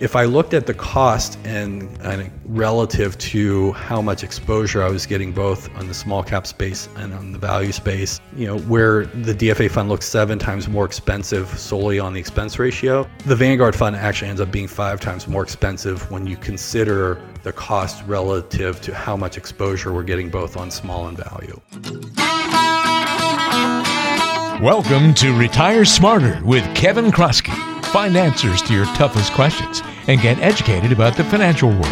if I looked at the cost and, and, relative to how much exposure I was getting both on the small cap space and on the value space, you know, where the DFA fund looks seven times more expensive solely on the expense ratio, the Vanguard fund actually ends up being five times more expensive when you consider the cost relative to how much exposure we're getting both on small and value. Welcome to Retire Smarter with Kevin Kroskey. Find answers to your toughest questions and get educated about the financial world.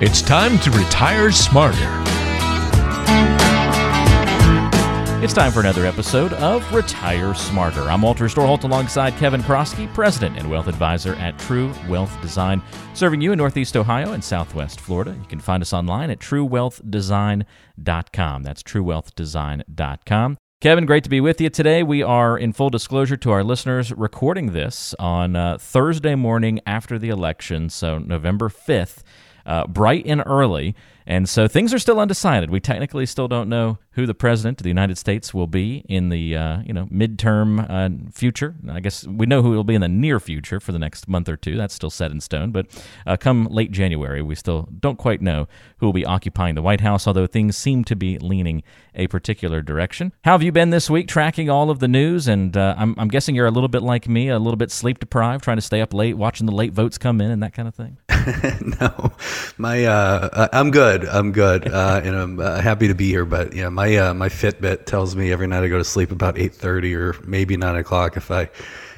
It's time to retire smarter. It's time for another episode of Retire Smarter. I'm Walter Storholt alongside Kevin Kroskey, President and Wealth Advisor at True Wealth Design, serving you in Northeast Ohio and Southwest Florida. You can find us online at truewealthdesign.com. That's truewealthdesign.com. Kevin, great to be with you today. We are, in full disclosure to our listeners, recording this on uh, Thursday morning after the election, so November 5th, uh, bright and early. And so things are still undecided. We technically still don't know who the president of the United States will be in the uh, you know midterm uh, future. I guess we know who will be in the near future for the next month or two. That's still set in stone. But uh, come late January, we still don't quite know who will be occupying the White House. Although things seem to be leaning a particular direction. How have you been this week, tracking all of the news? And uh, I'm, I'm guessing you're a little bit like me, a little bit sleep deprived, trying to stay up late, watching the late votes come in and that kind of thing. no, my uh, I'm good. I'm good, uh, and I'm happy to be here. But yeah, my my uh, my Fitbit tells me every night I go to sleep about eight thirty or maybe nine o'clock if I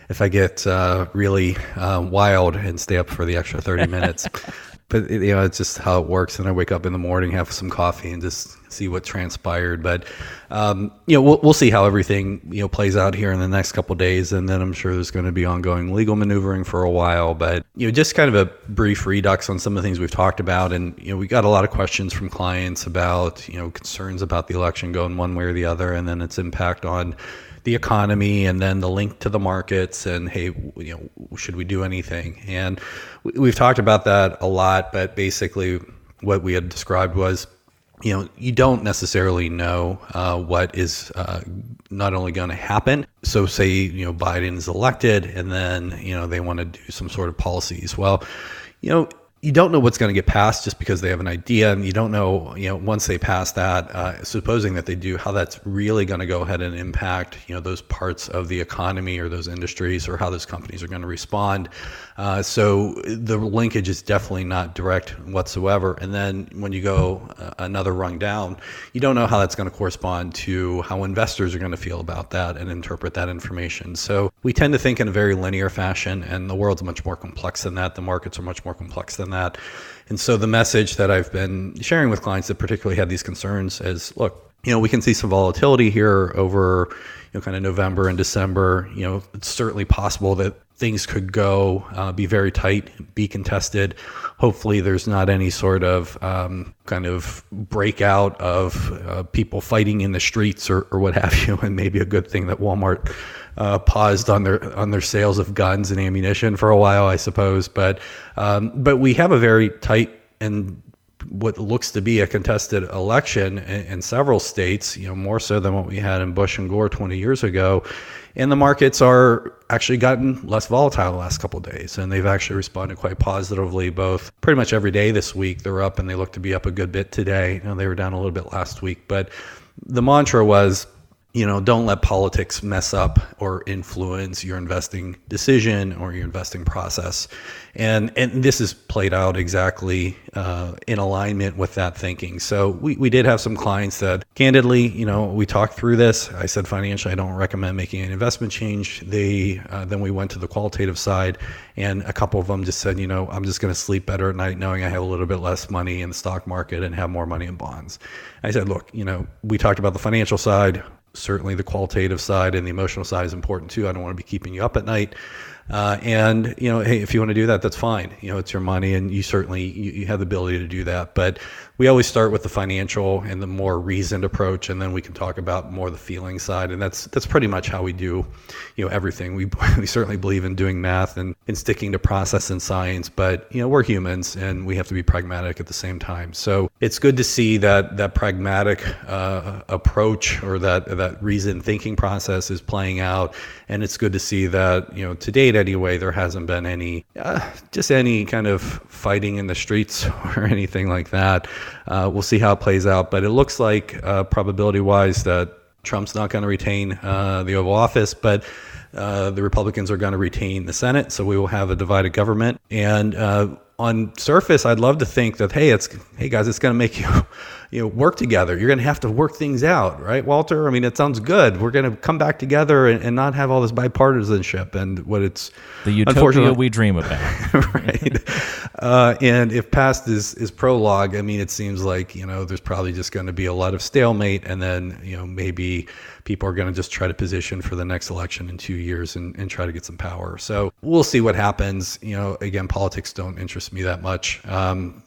if I get uh, really uh, wild and stay up for the extra thirty minutes. But you know it's just how it works. And i wake up in the morning have some coffee and just see what transpired. But um, you know we'll, we'll see how everything you know plays out here in the next couple days. And then i'm sure there's going to be ongoing legal maneuvering for a while. But you know just kind of a brief redux on some of the things we've talked about. And you know we got a lot of questions from clients about you know concerns about the election going one way or the other. And then its impact on the economy and then the link to the markets and hey you know should we do anything? And we've talked about that a lot but basically what we had described was you know you don't necessarily know uh, what is uh, not only going to happen. So say you know biden is elected and then you know they want to do some sort of policies well. You know you don't know what's going to get passed just because they have an idea and you don't know you know once they pass that uh, supposing that they do how that's really going to go ahead and impact you know those parts of the economy or those industries or how those companies are going to respond. Uh, so the linkage is definitely not direct whatsoever. And then when you go uh, another rung down you don't know how that's going to correspond to how investors are going to feel about that and interpret that information. So we tend to think in a very linear fashion and the world's much more complex than that. The markets are much more complex than that that. And so the message that I've been sharing with clients that particularly had these concerns is look, you know, we can see some volatility here over, you know, kind of November and December. You know, it's certainly possible that things could go uh, be very tight, be contested. Hopefully, there's not any sort of um, kind of breakout of uh, people fighting in the streets or, or what have you. And maybe a good thing that Walmart uh, paused on their on their sales of guns and ammunition for a while, I suppose. But um, but we have a very tight and what looks to be a contested election in, in, several states, you know, more so than what we had in Bush and Gore 20 years ago. And the markets are actually gotten less volatile the last couple days, and they've actually responded quite positively. Both pretty much every day this week, they're up, and they look to be up a good bit today. You know, they were down a little bit last week, but the mantra was you know, don't let politics mess up or influence your investing decision or your investing process. And and this is played out exactly uh, in alignment with that thinking. So we, we did have some clients that candidly, you know, we talked through this. I said financially, I don't recommend making an investment change. They uh, then we went to the qualitative side, and a couple of them just said, you know, I'm just going to sleep better at night knowing I have a little bit less money in the stock market and have more money in bonds. I said, look, you know, we talked about the financial side certainly the qualitative side and the emotional side is important too. I don't want to be keeping you up at night. Uh, and you know, hey, if you want to do that, that's fine. You know, it's your money, and you certainly you, you, have the ability to do that. But we always start with the financial and the more reasoned approach, and then we can talk about more the feeling side. And that's that's pretty much how we do, you know, everything. We we certainly believe in doing math and, and sticking to process and science, but you know, we're humans and we have to be pragmatic at the same time. So it's good to see that that pragmatic uh, approach or that that reasoned thinking process is playing out, and it's good to see that you know to date anyway there hasn't been any uh, just any kind of fighting in the streets or anything like that. Uh, we'll see how it plays out, but it looks like uh, probability wise that Trump's not going to retain uh, the Oval Office, but uh, the Republicans are going to retain the Senate, so we will have a divided government. And uh, on surface, I'd love to think that hey, it's hey guys, it's going to make you you know work together. You're going to have to work things out, right, Walter? I mean, it sounds good. We're going to come back together and, and not have all this bipartisanship and what it's the utopia we dream about, right? Uh, and if past is is prologue, I mean, it seems like you know there's probably just going to be a lot of stalemate, and then you know maybe people are going to just try to position for the next election in two years and, and try to get some power. So we'll see what happens. You know, again, politics don't interest me that much. Um,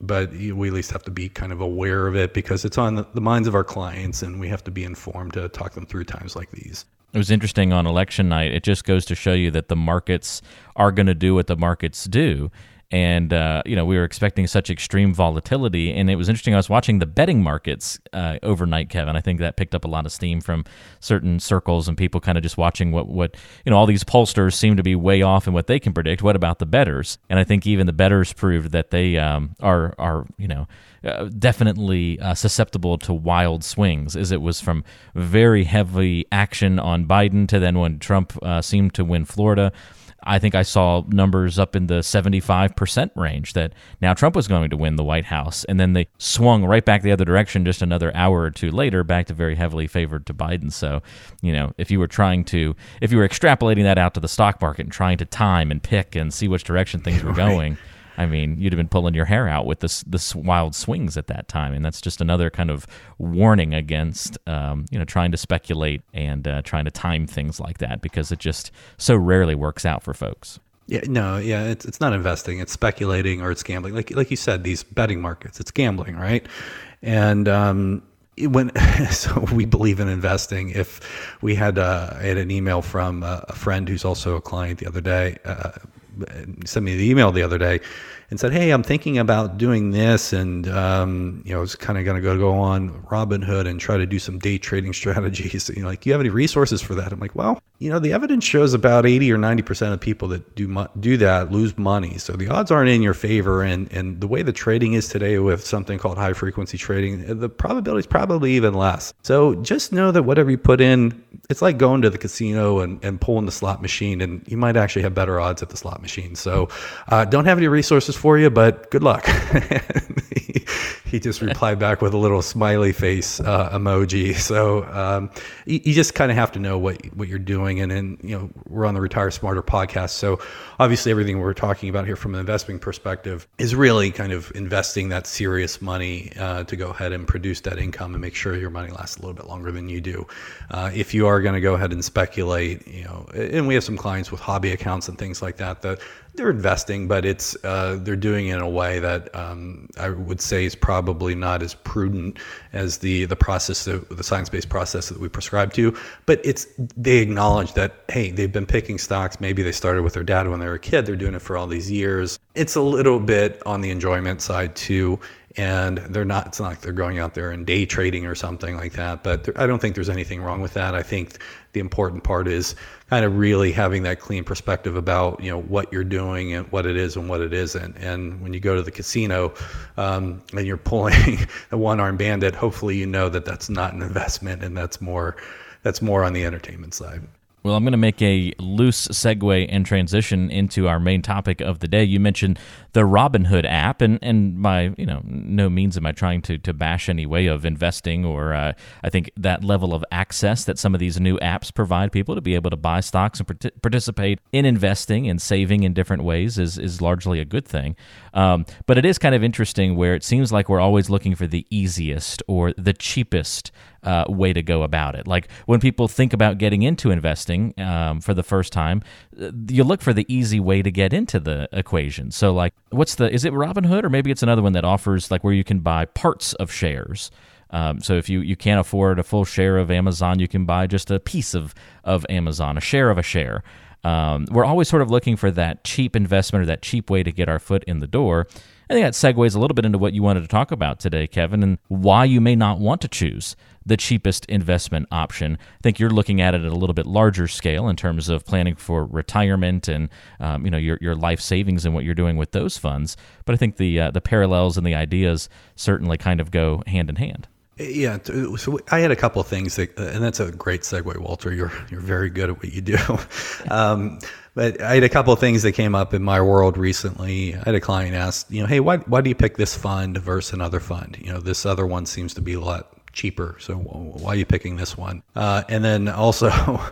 but we at least have to be kind of aware of it because it's on the minds of our clients and we have to be informed to talk them through times like these. It was interesting on election night. It just goes to show you that the markets are going to do what the markets do and uh, you know we were expecting such extreme volatility and it was interesting i was watching the betting markets uh, overnight kevin. I think that picked up a lot of steam from certain circles and people kind of just watching what what you know all these pollsters seem to be way off in what they can predict. What about the betters and i think even the betters proved that they um, are are you know uh, definitely uh, susceptible to wild swings, as it was from very heavy action on Biden to then when Trump uh, seemed to win Florida I think I saw numbers up in the 75% range that now Trump was going to win the White House. And then they swung right back the other direction just another hour or two later, back to very heavily favored to Biden. So, you know, if you were trying to, if you were extrapolating that out to the stock market and trying to time and pick and see which direction things were going. I mean, you'd have been pulling your hair out with this this wild swings at that time, and that's just another kind of warning against um, you know trying to speculate and uh, trying to time things like that because it just so rarely works out for folks. Yeah, no, yeah, it's it's not investing; it's speculating or it's gambling. Like like you said, these betting markets, it's gambling, right? And um, when so we believe in investing. If we had uh, I had an email from a friend who's also a client the other day. Uh, sent me the email the other day and said, "Hey, I'm thinking about doing this, and um, you know, it's kind of going to go on Robinhood and try to do some day trading strategies. You know, like, do you have any resources for that?" I'm like, "Well, you know, the evidence shows about 80 or 90 percent of people that do do that lose money, so the odds aren't in your favor. And and the way the trading is today with something called high frequency trading, the probability is probably even less. So just know that whatever you put in, it's like going to the casino and, and pulling the slot machine, and you might actually have better odds at the slot machine. So uh, don't have any resources for you, but good luck. he just replied back with a little smiley face uh, emoji. So um, you, you, just kind of have to know what what you're doing, and then you know we're on the Retire Smarter podcast, so obviously everything we're talking about here from an investing perspective is really kind of investing that serious money uh, to go ahead and produce that income and make sure your money lasts a little bit longer than you do. Uh, if you are going to go ahead and speculate, you know, and we have some clients with hobby accounts and things like that that they're investing, but it's uh, they're doing it in a way that um, I would say is probably not as prudent as the the process, that, the science based process that we prescribe to. But it's they acknowledge that hey, they've been picking stocks. Maybe they started with their dad when they were a kid. They're doing it for all these years. It's a little bit on the enjoyment side too and they're not it's not like they're going out there and day trading or something like that but i don't think there's anything wrong with that i think the important part is kind of really having that clean perspective about you know what you're doing and what it is and what it isn't. And when you go to the casino um, and you're pulling the one arm bandit hopefully you know that that's not an investment and that's more that's more on the entertainment side well, I'm going to make a loose segue and transition into our main topic of the day. You mentioned the Robinhood app, and, and by you know no means am I trying to, to bash any way of investing, or uh, I think that level of access that some of these new apps provide people to be able to buy stocks and part- participate in investing and saving in different ways is is largely a good thing. Um, but it is kind of interesting where it seems like we're always looking for the easiest or the cheapest uh, way to go about it. Like when people think about getting into investing um, for the first time, uh, you look for the easy way to get into the equation. So, like, what's the is it Robinhood or maybe it's another one that offers like where you can buy parts of shares. Um, so if you, you can't afford a full share of Amazon, you can buy just a piece of, of Amazon, a share of a share. Um, we're always sort of looking for that cheap investment or that cheap way to get our foot in the door. I think that segues a little bit into what you wanted to talk about today, Kevin, and why you may not want to choose the cheapest investment option. I think you're looking at it at a little bit larger scale in terms of planning for retirement and um, you know your your life savings and what you're doing with those funds. But I think the uh, the parallels and the ideas certainly kind of go hand in hand. Yeah, so I had a couple things, that, uh, and that's a great segue, Walter. You're you're very good at what you do. Um, but I had a couple things that came up in my world recently. I had a client ask, you know, hey, why why do you pick this fund versus another fund? You know, this other one seems to be a lot cheaper, so why are you picking this one? Uh, and then also.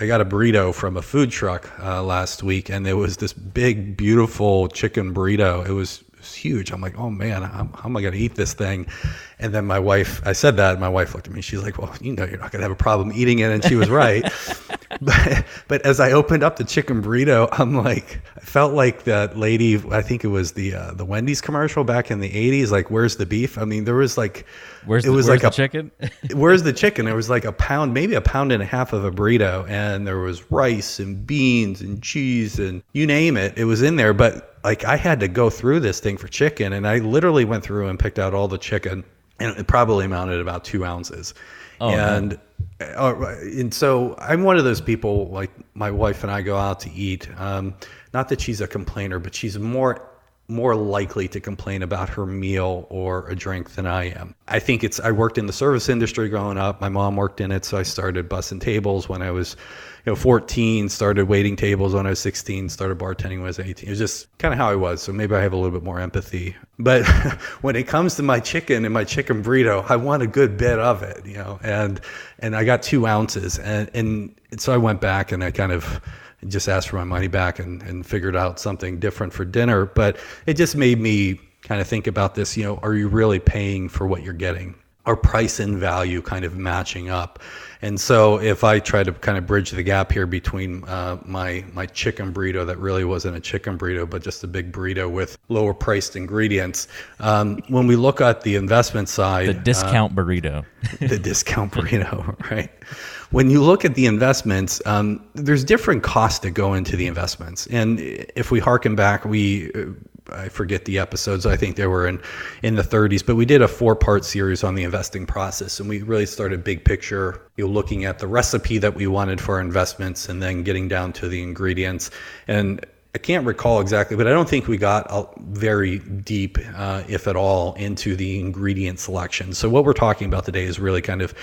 I got a burrito from a food truck uh, last week, and it was this big, beautiful chicken burrito. It was was huge. I'm like, oh man, how, how am I going to eat this thing? And then my wife, I said that, and my wife looked at me. She's like, well, you know, you're not going to have a problem eating it. And she was right. but, but as I opened up the chicken burrito, I'm like, I felt like that lady, I think it was the, uh, the Wendy's commercial back in the 80s, like, where's the beef? I mean, there was like, where's it the, was like a chicken? where's the chicken? There was like a pound, maybe a pound and a half of a burrito. And there was rice and beans and cheese and you name it. It was in there. But like I had to go through this thing for chicken, and I literally went through and picked out all the chicken, and it probably amounted about two ounces. Oh, and uh, and so I'm one of those people. Like my wife and I go out to eat. Um, not that she's a complainer, but she's more more likely to complain about her meal or a drink than I am. I think it's I worked in the service industry growing up. My mom worked in it, so I started bussing tables when I was you know 14, started waiting tables when I was 16, started bartending when I was 18. It was just kind of how I was. So maybe I have a little bit more empathy. But when it comes to my chicken and my chicken burrito, I want a good bit of it, you know. And and I got 2 ounces and and so I went back and I kind of and just asked for my money back and, and figured out something different for dinner. But it just made me kind of think about this, you know, are you really paying for what you're getting? Are price and value kind of matching up? And so if I try to kind of bridge the gap here between uh, my my chicken burrito that really wasn't a chicken burrito, but just a big burrito with lower priced ingredients, um, when we look at the investment side, the discount uh, burrito, the discount burrito, right? when you look at the investments, um, there's different costs that go into the investments. And if we harken back, we uh, I forget the episodes. I think they were in in the 30s, but we did a four part series on the investing process, and we really started big picture, you know, looking at the recipe that we wanted for our investments, and then getting down to the ingredients. And I can't recall exactly, but I don't think we got very deep, uh, if at all, into the ingredient selection. So what we're talking about today is really kind of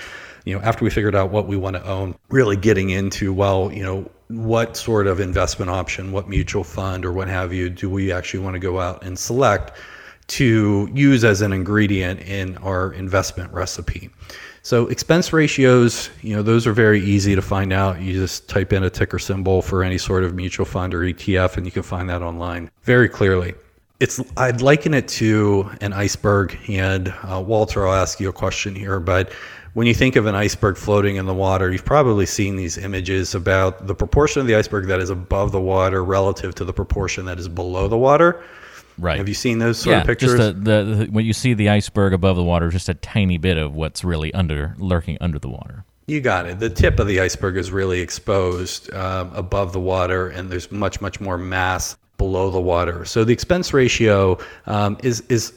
you know, after we figured out what we want to own, really getting into, well, you know, what sort of investment option, what mutual fund or what have you, do we actually want to go out and select to use as an ingredient in our investment recipe? So expense ratios, you know, those are very easy to find out. You just type in a ticker symbol for any sort of mutual fund or ETF, and you can find that online very clearly. It's I'd liken it to an iceberg, and uh, Walter, I'll ask you a question here, but when you think of an iceberg floating in the water, you've probably seen these images about the proportion of the iceberg that is above the water relative to the proportion that is below the water. Right. Have you seen those sort yeah, of pictures? Just the, the, when you see the iceberg above the water, just a tiny bit of what's really under lurking under the water. You got it. The tip of the iceberg is really exposed um, above the water, and there's much, much more mass below the water. So the expense ratio um, is is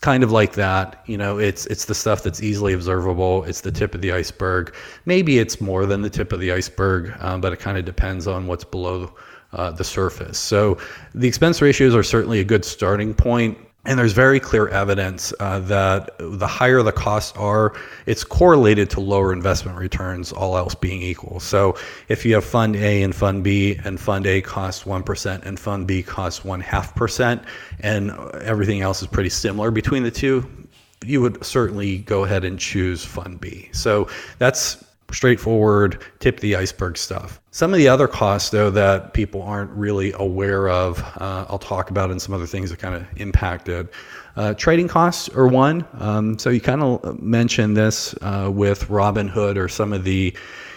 kind of like that. You know, it's it's the stuff that's easily observable. It's the tip of the iceberg. Maybe it's more than the tip of the iceberg, um, but it kind of depends on what's below uh, the surface. So the expense ratios are certainly a good starting point. And there's very clear evidence uh, that the higher the costs are, it's correlated to lower investment returns, all else being equal. So if you have Fund A and Fund B, and Fund A costs 1% and Fund B costs one half percent, and everything else is pretty similar between the two, you would certainly go ahead and choose Fund B. So that's straightforward, tip the iceberg stuff. Some of the other costs, though, that people aren't really aware of, uh, I'll talk about in some other things that kind of impact it. Uh, trading costs are one. Um, so you kind of mentioned this uh, with Robinhood or some of the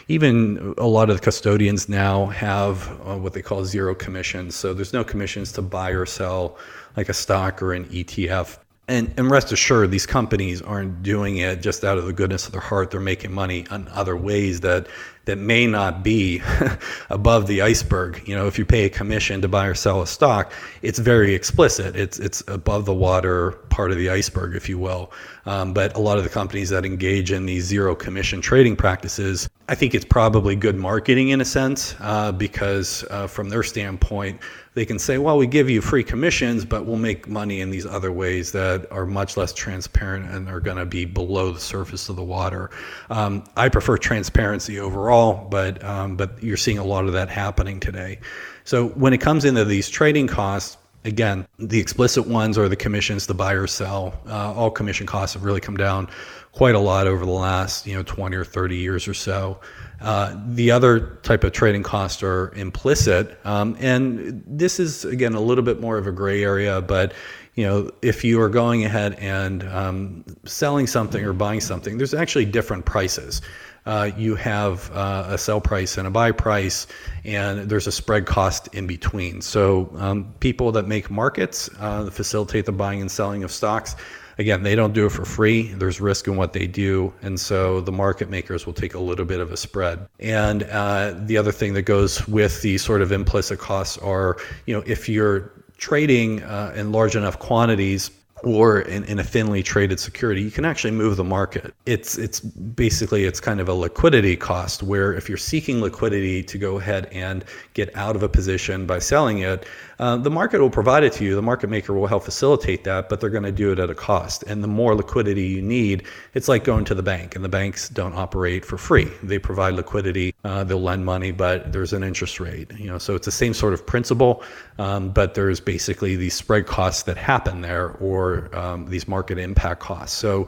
even a lot of the custodians now have uh, what they call zero commissions. So there's no commissions to buy or sell like a stock or an ETF. And, and rest assured, these companies aren't doing it just out of the goodness of their heart. They're making money in other ways that that may not be above the iceberg. You know, if you pay a commission to buy or sell a stock, it's very explicit. It's it's above the water part of the iceberg, if you will. Um, but a lot of the companies that engage in these zero commission trading practices, I think it's probably good marketing in a sense uh, because uh, from their standpoint, they can say, well, we give you free commissions, but we'll make money in these other ways that are much less transparent and are going to be below the surface of the water. Um, I prefer transparency overall, but um, but you're seeing a lot of that happening today. So when it comes into these trading costs, again, the explicit ones are the commissions, the buy or sell. Uh, all commission costs have really come down quite a lot over the last you know 20 or 30 years or so. Uh, the other type of trading costs are implicit, um, and this is again a little bit more of a gray area. But you know, if you are going ahead and um, selling something or buying something, there's actually different prices. Uh, you have uh, a sell price and a buy price, and there's a spread cost in between. So um, people that make markets uh, facilitate the buying and selling of stocks again, they don't do it for free. There's risk in what they do. And so the market makers will take a little bit of a spread. And uh, the other thing that goes with the sort of implicit costs are, you know, if you're trading uh, in large enough quantities, or in, in, a thinly traded security, you can actually move the market. It's it's basically it's kind of a liquidity cost where if you're seeking liquidity to go ahead and get out of a position by selling it, uh, the market will provide it to you. The market maker will help facilitate that, but they're going to do it at a cost. And the more liquidity you need, it's like going to the bank, and the banks don't operate for free. They provide liquidity, uh, they'll lend money, but there's an interest rate. You know, so it's the same sort of principle, um, but there's basically these spread costs that happen there, or um, these market impact costs. So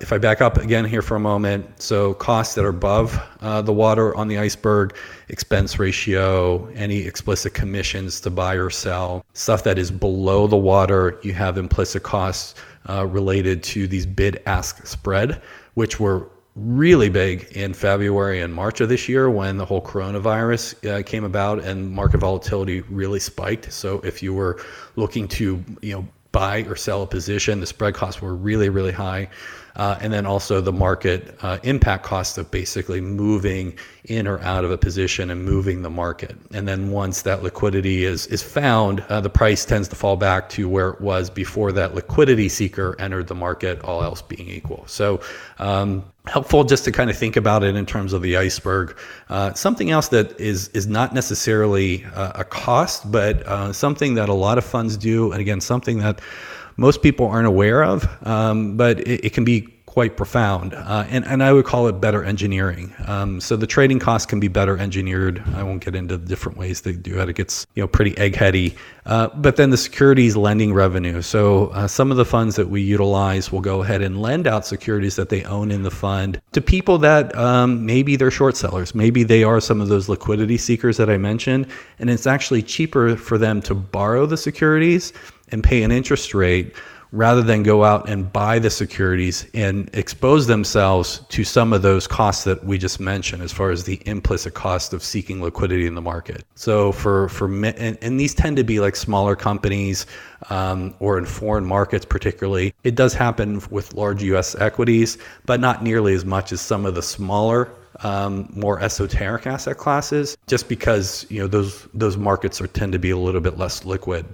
if I back up again here for a moment, so costs that are above uh, the water on the iceberg, expense ratio, any explicit commissions to buy or sell, stuff that is below the water, you have implicit costs uh, related to these bid ask spread, which were really big in February and March of this year when the whole coronavirus uh, came about and market volatility really spiked. So if you were looking to, you know, buy or sell a position. The spread costs were really, really high. Uh, and then also the market uh, impact cost of basically moving in or out of a position and moving the market. And then once that liquidity is is found, uh, the price tends to fall back to where it was before that liquidity seeker entered the market, all else being equal. So um, helpful just to kind of think about it in terms of the iceberg. Uh, something else that is is not necessarily uh, a cost, but uh, something that a lot of funds do, and again, something that most people aren't aware of, um, but it, it, can be quite profound. Uh, and, and I would call it better engineering. Um, so the trading costs can be better engineered. I won't get into the different ways they do it. It gets you know pretty eggheady. Uh, but then the securities lending revenue. So uh, some of the funds that we utilize will go ahead and lend out securities that they own in the fund to people that um, maybe they're short sellers. Maybe they are some of those liquidity seekers that I mentioned. And it's actually cheaper for them to borrow the securities and pay an interest rate rather than go out and buy the securities and expose themselves to some of those costs that we just mentioned as far as the implicit cost of seeking liquidity in the market so for for and, and these tend to be like smaller companies um, or in foreign markets particularly it does happen with large us equities but not nearly as much as some of the smaller um, more esoteric asset classes, just because you know those those markets are tend to be a little bit less liquid.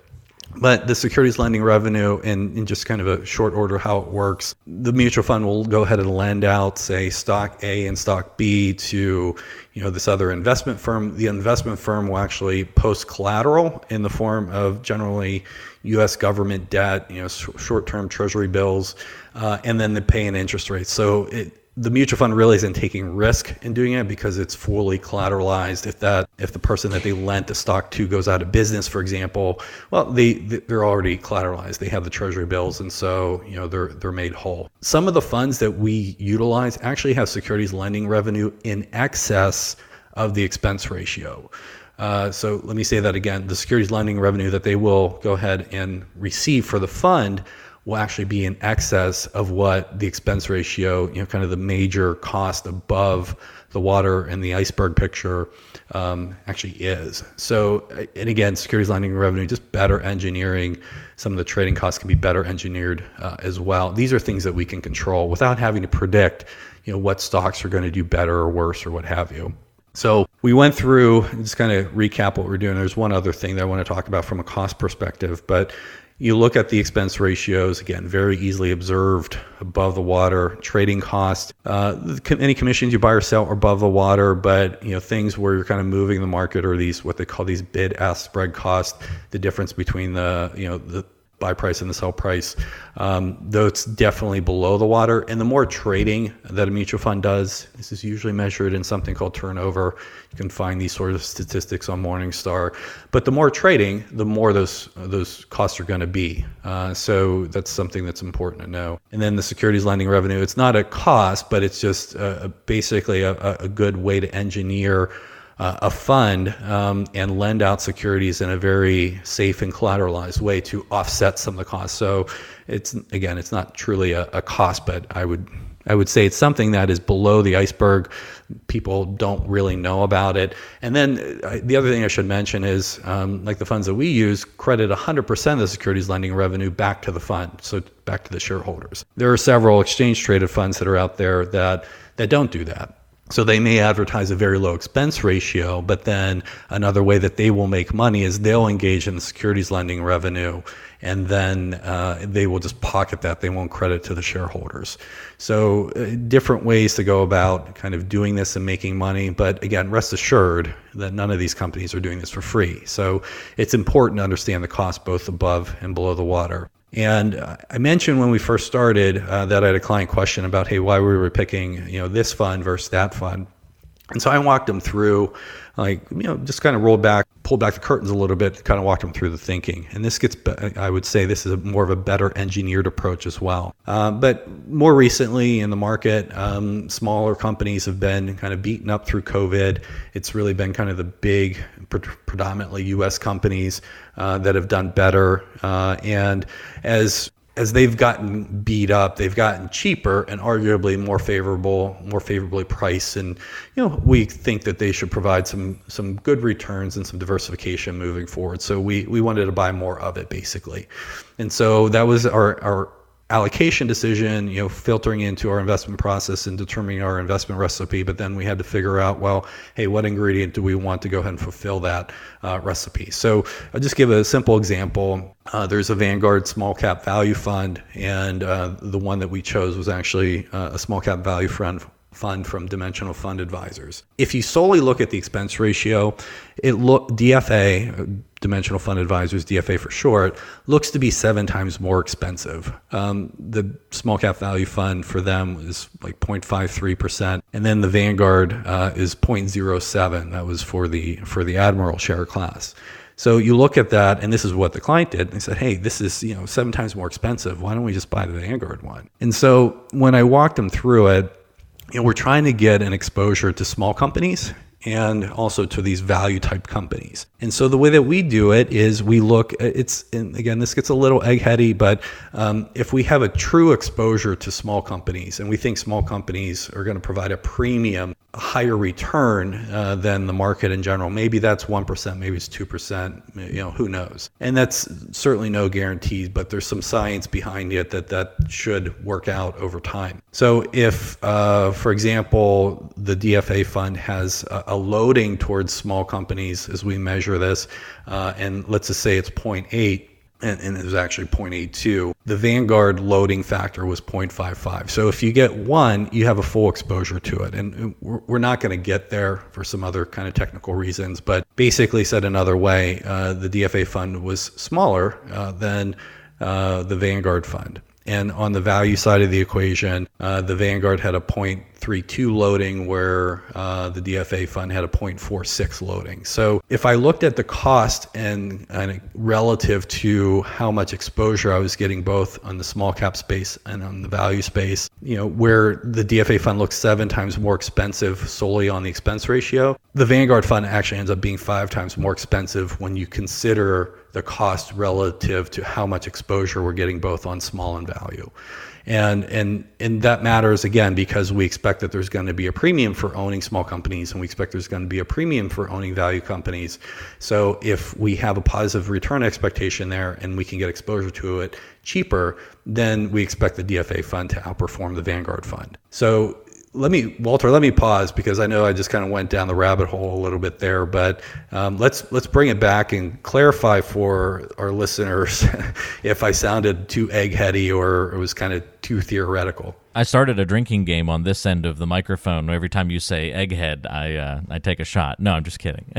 But the securities lending revenue, in, in just kind of a short order, how it works, the mutual fund will go ahead and lend out, say, stock A and stock B to, you know, this other investment firm. The investment firm will actually post collateral in the form of generally U.S. government debt, you know, short-term Treasury bills, uh, and then they pay an interest rate. So it, the mutual fund really isn't taking risk in doing it because it's fully collateralized. If that if the person that they lent the stock to goes out of business, for example, well, they they're already collateralized. They have the treasury bills, and so you know they're they're made whole. Some of the funds that we utilize actually have securities lending revenue in excess of the expense ratio. Uh, so let me say that again: the securities lending revenue that they will go ahead and receive for the fund will actually be in excess of what the expense ratio, you know, kind of the major cost above the water and the iceberg picture um, actually is. So, and again, securities lending revenue, just better engineering. Some of the trading costs can be better engineered uh, as well. These are things that we can control without having to predict, you know, what stocks are going to do better or worse or what have you. So we went through, just kind of recap what we're doing. There's one other thing that I want to talk about from a cost perspective, but you look at the expense ratios, again, very easily observed above the water. Trading cost, uh, any commissions you buy or sell are above the water, but you know things where you're kind of moving the market or these what they call these bid ask spread cost, the difference between the you know the buy price and the sell price. Um, though it's definitely below the water. And the more trading that a mutual fund does, this is usually measured in something called turnover. You can find these sort of statistics on Morningstar. But the more trading, the more those those costs are going to be. Uh, so that's something that's important to know. And then the securities lending revenue, it's not a cost, but it's just uh, basically a, a good way to engineer uh, a fund um, and lend out securities in a very safe and collateralized way to offset some of the costs. So it's again, it's not truly a, a cost, but I would I would say it's something that is below the iceberg. People don't really know about it. And then uh, the other thing I should mention is um, like the funds that we use credit 100% of the securities lending revenue back to the fund, so back to the shareholders. There are several exchange traded funds that are out there that that don't do that. So they may advertise a very low expense ratio, but then another way that they will make money is they'll engage in the securities lending revenue, and then uh, they will just pocket that. They won't credit to the shareholders. So uh, different ways to go about kind of doing this and making money. But again, rest assured that none of these companies are doing this for free. So it's important to understand the cost both above and below the water. And I mentioned when we first started uh, that I had a client question about, hey, why we were picking, you know, this fund versus that fund. And so I walked them through, like, you know, just kind of rolled back, pulled back the curtains a little bit, kind of walked them through the thinking. And this gets, I would say, this is a more of a better engineered approach as well. Uh, but more recently in the market, um, smaller companies have been kind of beaten up through COVID. It's really been kind of the big, predominantly U.S. companies uh, that have done better. Uh, and as as they've gotten beat up, they've gotten cheaper and arguably more favorable, more favorably priced. And you know, we think that they should provide some some good returns and some diversification moving forward. So we we wanted to buy more of it basically, and so that was our our allocation decision, you know, filtering into our investment process and determining our investment recipe. But then we had to figure out, well, hey, what ingredient do we want to go ahead and fulfill that uh, recipe? So I'll just give a simple example. Uh, there's a Vanguard small cap value fund, and uh, the one that we chose was actually uh, a small cap value fund fund from Dimensional Fund Advisors. If you solely look at the expense ratio, it look DFA, Dimensional Fund Advisors, DFA for short, looks to be seven times more expensive. Um, the small cap value fund for them is like 0.53%, and then the Vanguard uh, is 0.07. That was for the for the Admiral share class. So you look at that, and this is what the client did. They said, "Hey, this is you know seven times more expensive. Why don't we just buy the Vanguard one?" And so when I walked them through it, you know, we're trying to get an exposure to small companies and also to these value type companies. And so the way that we do it is we look, it's, again, this gets a little eggheady, but um, if we have a true exposure to small companies and we think small companies are going to provide a premium, higher return uh, than the market in general, maybe that's 1%, maybe it's 2%, you know, who knows? And that's certainly no guarantee, but there's some science behind it that that should work out over time. So if, uh, for example, the DFA fund has a, loading towards small companies as we measure this, uh, and let's just say it's 0.8, and, and, it was actually 0.82. The Vanguard loading factor was 0.55. So if you get one, you have a full exposure to it. And we're not going to get there for some other kind of technical reasons. But basically, said another way, uh, the DFA fund was smaller uh, than uh, the Vanguard fund. And on the value side of the equation, uh, the Vanguard had a 0.32 loading where uh, the DFA fund had a 0.46 loading. So if I looked at the cost and, and relative to how much exposure I was getting both on the small cap space and on the value space, you know, where the DFA fund looks seven times more expensive solely on the expense ratio, the Vanguard fund actually ends up being five times more expensive when you consider the cost relative to how much exposure we're getting both on small and value. And, and, and that matters again because we expect that there's going to be a premium for owning small companies and we expect there's going to be a premium for owning value companies. So if we have a positive return expectation there and we can get exposure to it cheaper, then we expect the DFA fund to outperform the Vanguard fund. So let me walter let me pause because i know i just kind of went down the rabbit hole a little bit there but um, let's let's bring it back and clarify for our listeners if i sounded too eggheady or it was kind of too theoretical I started a drinking game on this end of the microphone. Every time you say egghead, I uh, I take a shot. No, I'm just kidding.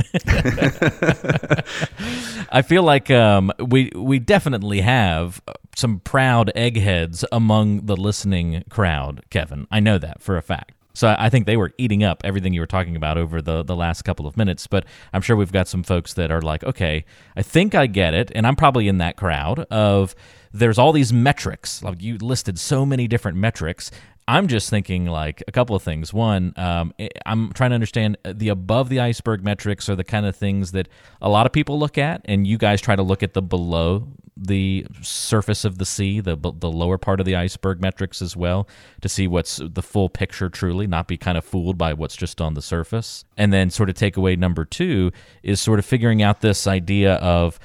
I feel like um, we we definitely have some proud eggheads among the listening crowd, Kevin. I know that for a fact. So I think they were eating up everything you were talking about over the, the last couple of minutes. But I'm sure we've got some folks that are like, okay, I think I get it. And I'm probably in that crowd of there's all these metrics. Like you listed so many different metrics. I'm just thinking like a couple of things. One, um, I'm trying to understand the above the iceberg metrics are the kind of things that a lot of people look at, and you guys try to look at the below the surface of the sea, the the lower part of the iceberg metrics as well, to see what's the full picture truly, not be kind of fooled by what's just on the surface. And then sort of takeaway number two is sort of figuring out this idea of,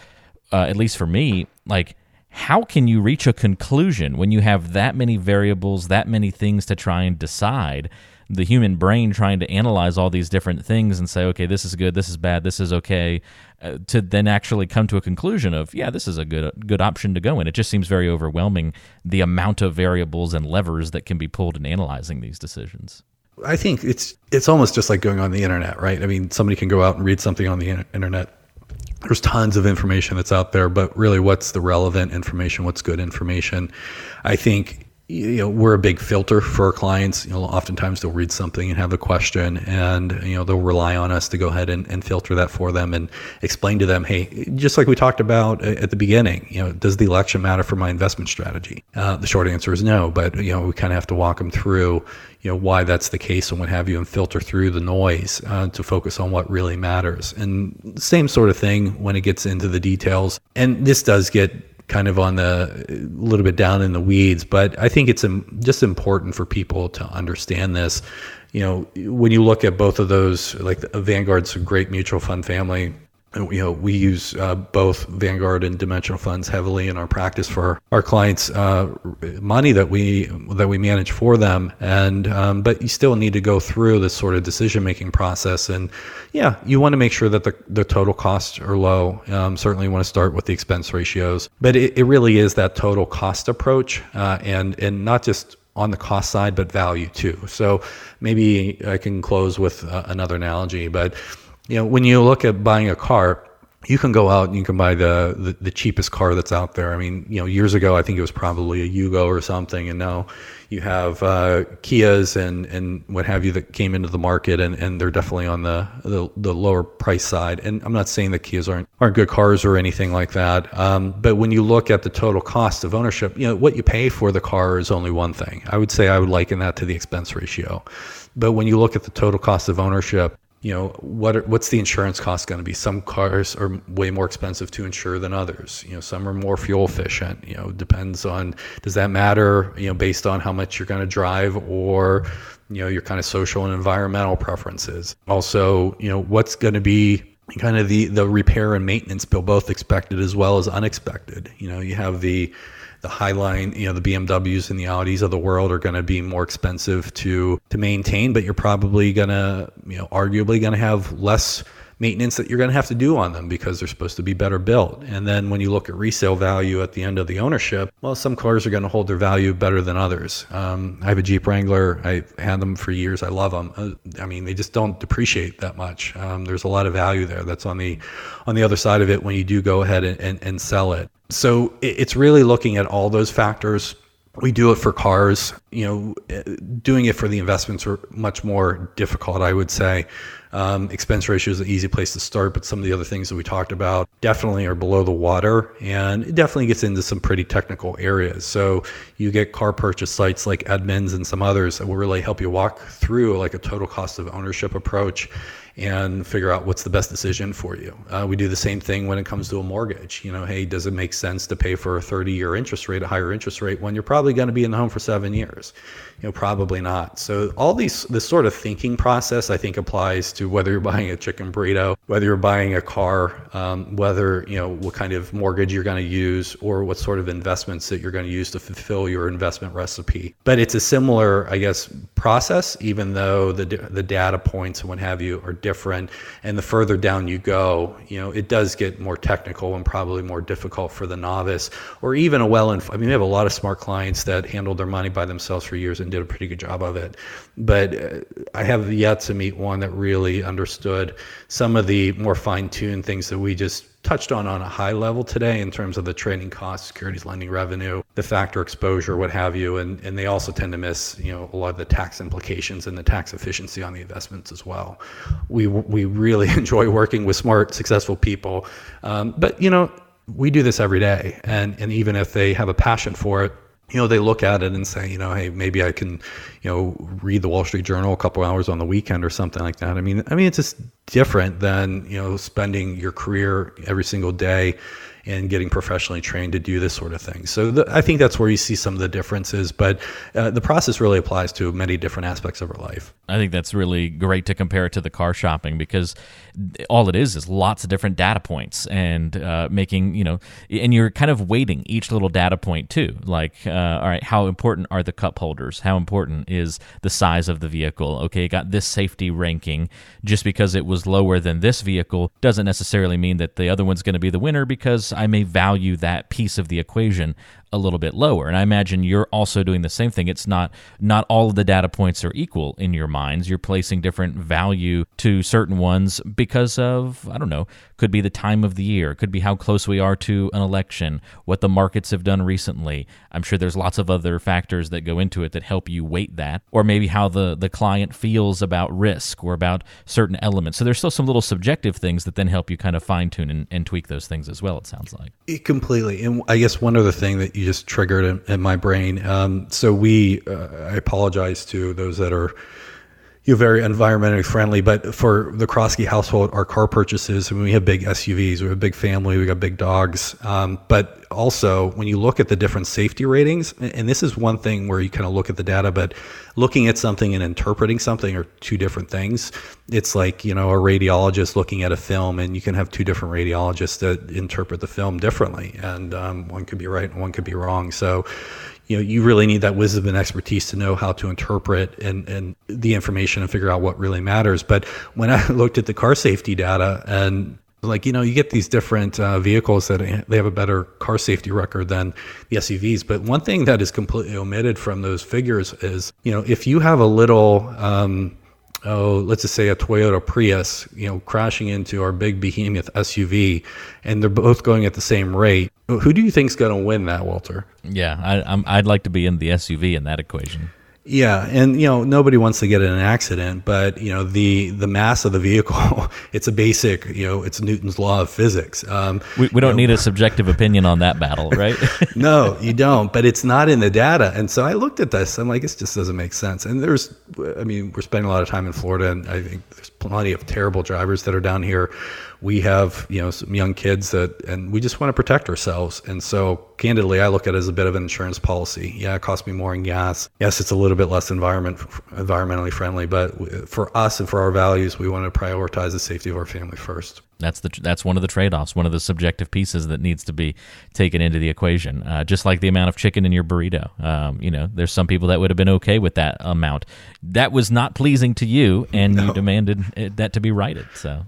uh, at least for me, like how can you reach a conclusion when you have that many variables, that many things to try and decide? The human brain trying to analyze all these different things and say, okay, this is good, this is bad, this is okay, uh, to then actually come to a conclusion of, yeah, this is a good good option to go in. It just seems very overwhelming the amount of variables and levers that can be pulled in analyzing these decisions. I think it's it's almost just like going on the internet, right? I mean, somebody can go out and read something on the internet there's tons of information that's out there, but really, what's the relevant information? What's good information? I think you know we're a big filter for our clients. You know oftentimes they'll read something and have a question and you know they'll rely on us to go ahead and, and filter that for them and explain to them hey just like we talked about at the beginning you know does the election matter for my investment strategy? Uh, the short answer is no but you know we kind of have to walk them through you know why that's the case and what have you and filter through the noise uh, to focus on what really matters. And same sort of thing when it gets into the details. And this does get kind of on the a little bit down in the weeds, but I think it's just important for people to understand this. You know, when you look at both of those, like Vanguard's a great mutual fund family you know, we use uh, both Vanguard and Dimensional funds heavily in our practice for our clients' uh, money that we that we manage for them. And um, but you still need to go through this sort of decision making process. And yeah, you want to make sure that the the total costs are low. Um, certainly, want to start with the expense ratios, but it, it really is that total cost approach, uh, and and not just on the cost side, but value too. So maybe I can close with uh, another analogy, but you know, when you look at buying a car, you can go out and you can buy the, the, the, cheapest car that's out there. I mean, you know, years ago, I think it was probably a Yugo or something. And now you have uh, Kias and, and what have you that came into the market and, and they're definitely on the, the, the lower price side. And I'm not saying that Kias aren't, aren't good cars or anything like that. Um, but when you look at the total cost of ownership, you know, what you pay for the car is only one thing. I would say I would liken that to the expense ratio. But when you look at the total cost of ownership, you know what are, what's the insurance cost going to be? Some cars are way more expensive to insure than others. You know some are more fuel efficient you know depends on does that matter you know based on how much you're going to drive or you know your kind of social and environmental preferences? Also you know what's going to be kind of the the repair and maintenance bill both expected as well as unexpected? You know you have the the Highline, you know, the BMWs and the Audis of the world are going to be more expensive to to maintain, but you're probably going to, you know, arguably going to have less maintenance that you're going to have to do on them because they're supposed to be better built. And then when you look at resale value at the end of the ownership, well, some cars are going to hold their value better than others. Um, I have a Jeep Wrangler. I had them for years. I love them. Uh, I mean, they just don't depreciate that much. Um, there's a lot of value there. That's on the on the other side of it when you do go ahead and, and, and sell it. So it's really looking at all those factors we do it for cars. You know, doing it for the investments are much more difficult, I would say. Um, expense ratio is an easy place to start, but some of the other things that we talked about definitely are below the water, and it definitely gets into some pretty technical areas. So you get car purchase sites like Edmunds and some others that will really help you walk through like a total cost of ownership approach and figure out what's the best decision for you. Uh, we do the same thing when it comes to a mortgage. You know, hey, does it make sense to pay for a 30 year interest rate, a higher interest rate, when you're probably going to be in the home for seven years? You know, probably not. So all these, this sort of thinking process, I think applies to whether you're buying a chicken burrito, whether you're buying a car, um, whether, you know, what kind of mortgage you're going to use or what sort of investments that you're going to use to fulfill your investment recipe. But it's a similar, I guess, process, even though the, the data points and what have you are different. And the further down you go, you know, it does get more technical and probably more difficult for the novice or even a well. I mean, we have a lot of smart clients that handled their money by themselves for years and did a pretty good job of it. But uh, I have yet to meet one that really understood some of the more fine tuned things that we just touched on on a high level today in terms of the trading costs, securities lending revenue, the factor exposure, what have you, and and they also tend to miss you know a lot of the tax implications and the tax efficiency on the investments as well. We we really enjoy working with smart, successful people, um, but you know we do this every day, and and even if they have a passion for it you know, they look at it and say, you know, hey, maybe I can, you know, read the Wall Street Journal a couple hours on the weekend or something like that. I mean, I mean, it's just different than you know spending your career every single day and getting professionally trained to do this sort of thing. So the, I think that's where you see some of the differences, but uh, the process really applies to many different aspects of our life. I think that's really great to compare it to the car shopping because all it is is lots of different data points and uh, making, you know, and you're kind of weighting each little data point too. Like, uh, all right, how important are the cup holders? How important is the size of the vehicle? Okay, got this safety ranking. Just because it was lower than this vehicle doesn't necessarily mean that the other one's going to be the winner because I may value that piece of the equation a little bit lower. And I imagine you're also doing the same thing. It's not not all of the data points are equal in your minds. You're placing different value to certain ones because of I don't know, could be the time of the year, could be how close we are to an election, what the markets have done recently. I'm sure there's lots of other factors that go into it that help you weight that, or maybe how the the client feels about risk or about certain elements. So there's still some little subjective things that then help you kind of fine tune and, and tweak those things as well. It sounds like it completely. And I guess one other thing that you just triggered in, in my brain. Um, so we, uh, I apologize to those that are you know, very environmentally friendly. But for the Kroskey household, our car purchases, I mean, we have big SUVs, we have a big family, we got big dogs. Um, but also, when you look at the different safety ratings, and this is one thing where you kind of look at the data, but looking at something and interpreting something are two different things. It's like, you know, a radiologist looking at a film, and you can have two different radiologists that interpret the film differently. And um, one could be right and one could be wrong. So, you know you really need that wisdom and expertise to know how to interpret and, and the information and figure out what really matters. But when i looked at the car safety data and like you know you get these different uh, vehicles that they have a better car safety record than the SUVs but one thing that is completely omitted from those figures is you know if you have a little um, oh, let's just say a Toyota Prius, you know, crashing into our big behemoth SUV, and they're both going at the same rate. Who do you think's going to win that, Walter? Yeah, I, I'd like to be in the SUV in that equation. Yeah, and you know nobody wants to get in an accident, but you know the the mass of the vehicle, it's a basic, you know, it's Newton's law of physics. Um, we, we don't know, need a subjective opinion on that battle, right? no, you don't. But it's not in the data, and so I looked at this. I'm like, this just doesn't make sense. And there's, I mean, we're spending a lot of time in Florida, and I think there's plenty of terrible drivers that are down here. We have you know some young kids that and we just want to protect ourselves. And so candidly i look at it as a bit of an insurance policy. Yeah it costs me more in gas. Yes it's a little bit less environment environmentally friendly but for us and for our values we want to prioritize the safety of our family first that's the that's one of the trade-offs one of the subjective pieces that needs to be taken into the equation uh, just like the amount of chicken in your burrito um, you know there's some people that would have been okay with that amount that was not pleasing to you and no. you demanded that to be righted so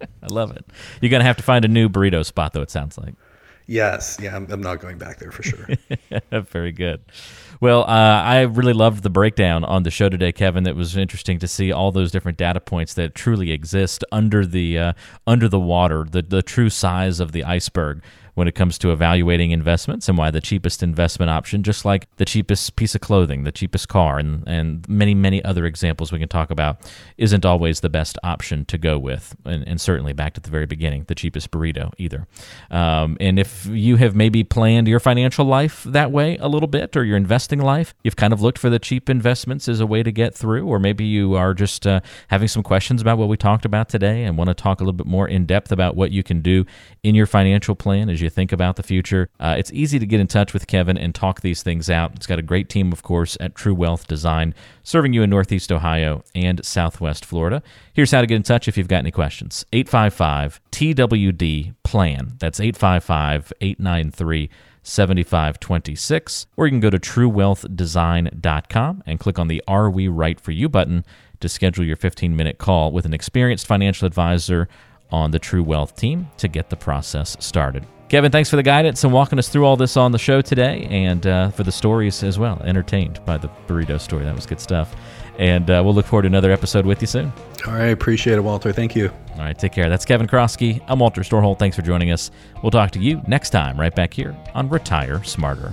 I love it. You're gonna have to find a new burrito spot, though. It sounds like. Yes, yeah, I'm, I'm not going back there for sure. Very good. Well, uh, I really loved the breakdown on the show today, Kevin. That was interesting to see all those different data points that truly exist under the uh, under the water, the the true size of the iceberg when it comes to evaluating investments and why the cheapest investment option, just like the cheapest piece of clothing, the cheapest car, and, and many, many other examples we can talk about, isn't always the best option to go with. And, and certainly back to the very beginning, the cheapest burrito either. Um, and if you have maybe planned your financial life that way a little bit, or your investing life, you've kind of looked for the cheap investments as a way to get through, or maybe you are just uh, having some questions about what we talked about today and want to talk a little bit more in depth about what you can do in your financial plan as you think about the future, uh, it's easy to get in touch with Kevin and talk these things out. It's got a great team, of course, at True Wealth Design, serving you in Northeast Ohio and Southwest Florida. Here's how to get in touch if you've got any questions 855 TWD PLAN. That's 855 893 7526. Or you can go to truewealthdesign.com and click on the Are We Right For You button to schedule your 15 minute call with an experienced financial advisor on the True Wealth team to get the process started. Kevin, thanks for the guidance and walking us through all this on the show today and uh, for the stories as well. Entertained by the burrito story. That was good stuff. And uh, we'll look forward to another episode with you soon. All right. Appreciate it, Walter. Thank you. All right. Take care. That's Kevin Kroskey. I'm Walter Storholt. Thanks for joining us. We'll talk to you next time right back here on Retire Smarter.